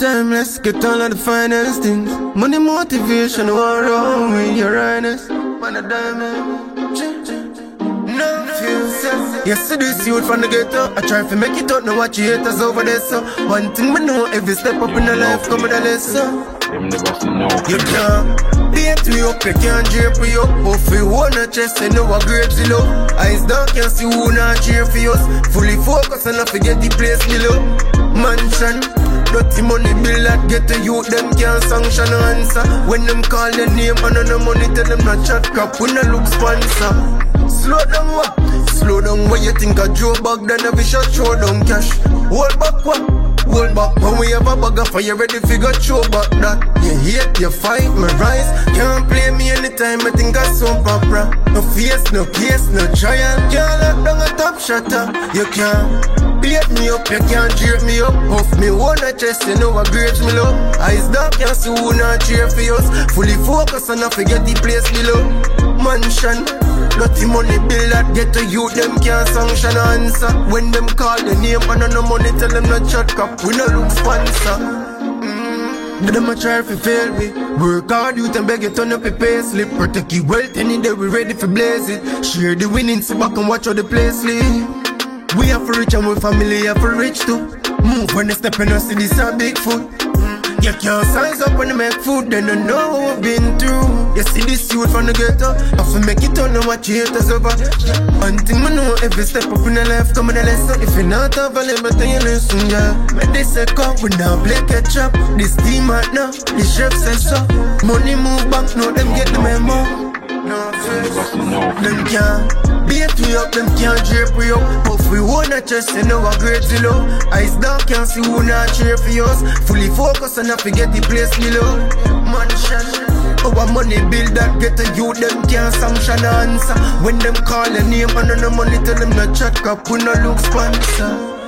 timeless, get all of the finest things. Money motivation, war wrong with your highness. Man, a diamond. No future. Yesterday's youth from the ghetto. I try to make it out, now watch you haters over there. So, one thing we know, every step up in the life, come with a lesson. Them never see. You can't beat me up, you can't drape me up. But if you wanna chest, you know what grades you love. Eyes down, can't see who not cheer for us. Fully focused and I forget the place below. Mansion. Dirty money bill that get to you, them can't sanction no answer. When them call the name and the money, tell them not chat crap, we no look sponsor. Slow down what? Slow down what you think of Joe Bag, then every shot show down cash. Hold back what? Hold back when we have a bag of fire ready figure show back that You hate, you fight, my rise Can't play me anytime, I think I so proper No face, no case, no trial Can't lock down a top shutter You can't beat me up, you can't drape me up Off me wanna chest, you know what grades me low Eyes dark, can't see who not cheer for us Fully focused and I forget the place below Mansion Dirty money bill that get to you, them can't sanction answer. When them call the name and the money, tell them not shut up, we no look sponsor. Mm. Them a try to fail me. Work hard, you can beg you turn up your pay slip. Protect your wealth, any day we ready for blaze it. Share the winnings, sit back and watch how the place lead. We have for rich and we family have for rich too. Move when they step in us, this a big foot. Mm. You can't size up when they make food, then you know what we've been through. You see this youth from the ghetto, I fi make it on, now watch haters over. One thing me know, every step up in the life, come in the lesson. If you're not available, then you listen, mm, yeah. Make this a cup, we now play catch up. This team right now, the chef says so. Money move back, no, them get the memo. No them can't beat we up, them can't drape we up. If we wanna chest, you know our grades low. Eyes down, can't see who not cheer for us. Fully focused and I forget the place below. Mansion. Oh, our money bill that get to you, them can't sanction answer. When them call the name and the money, tell them not chat up, we no look sponsor.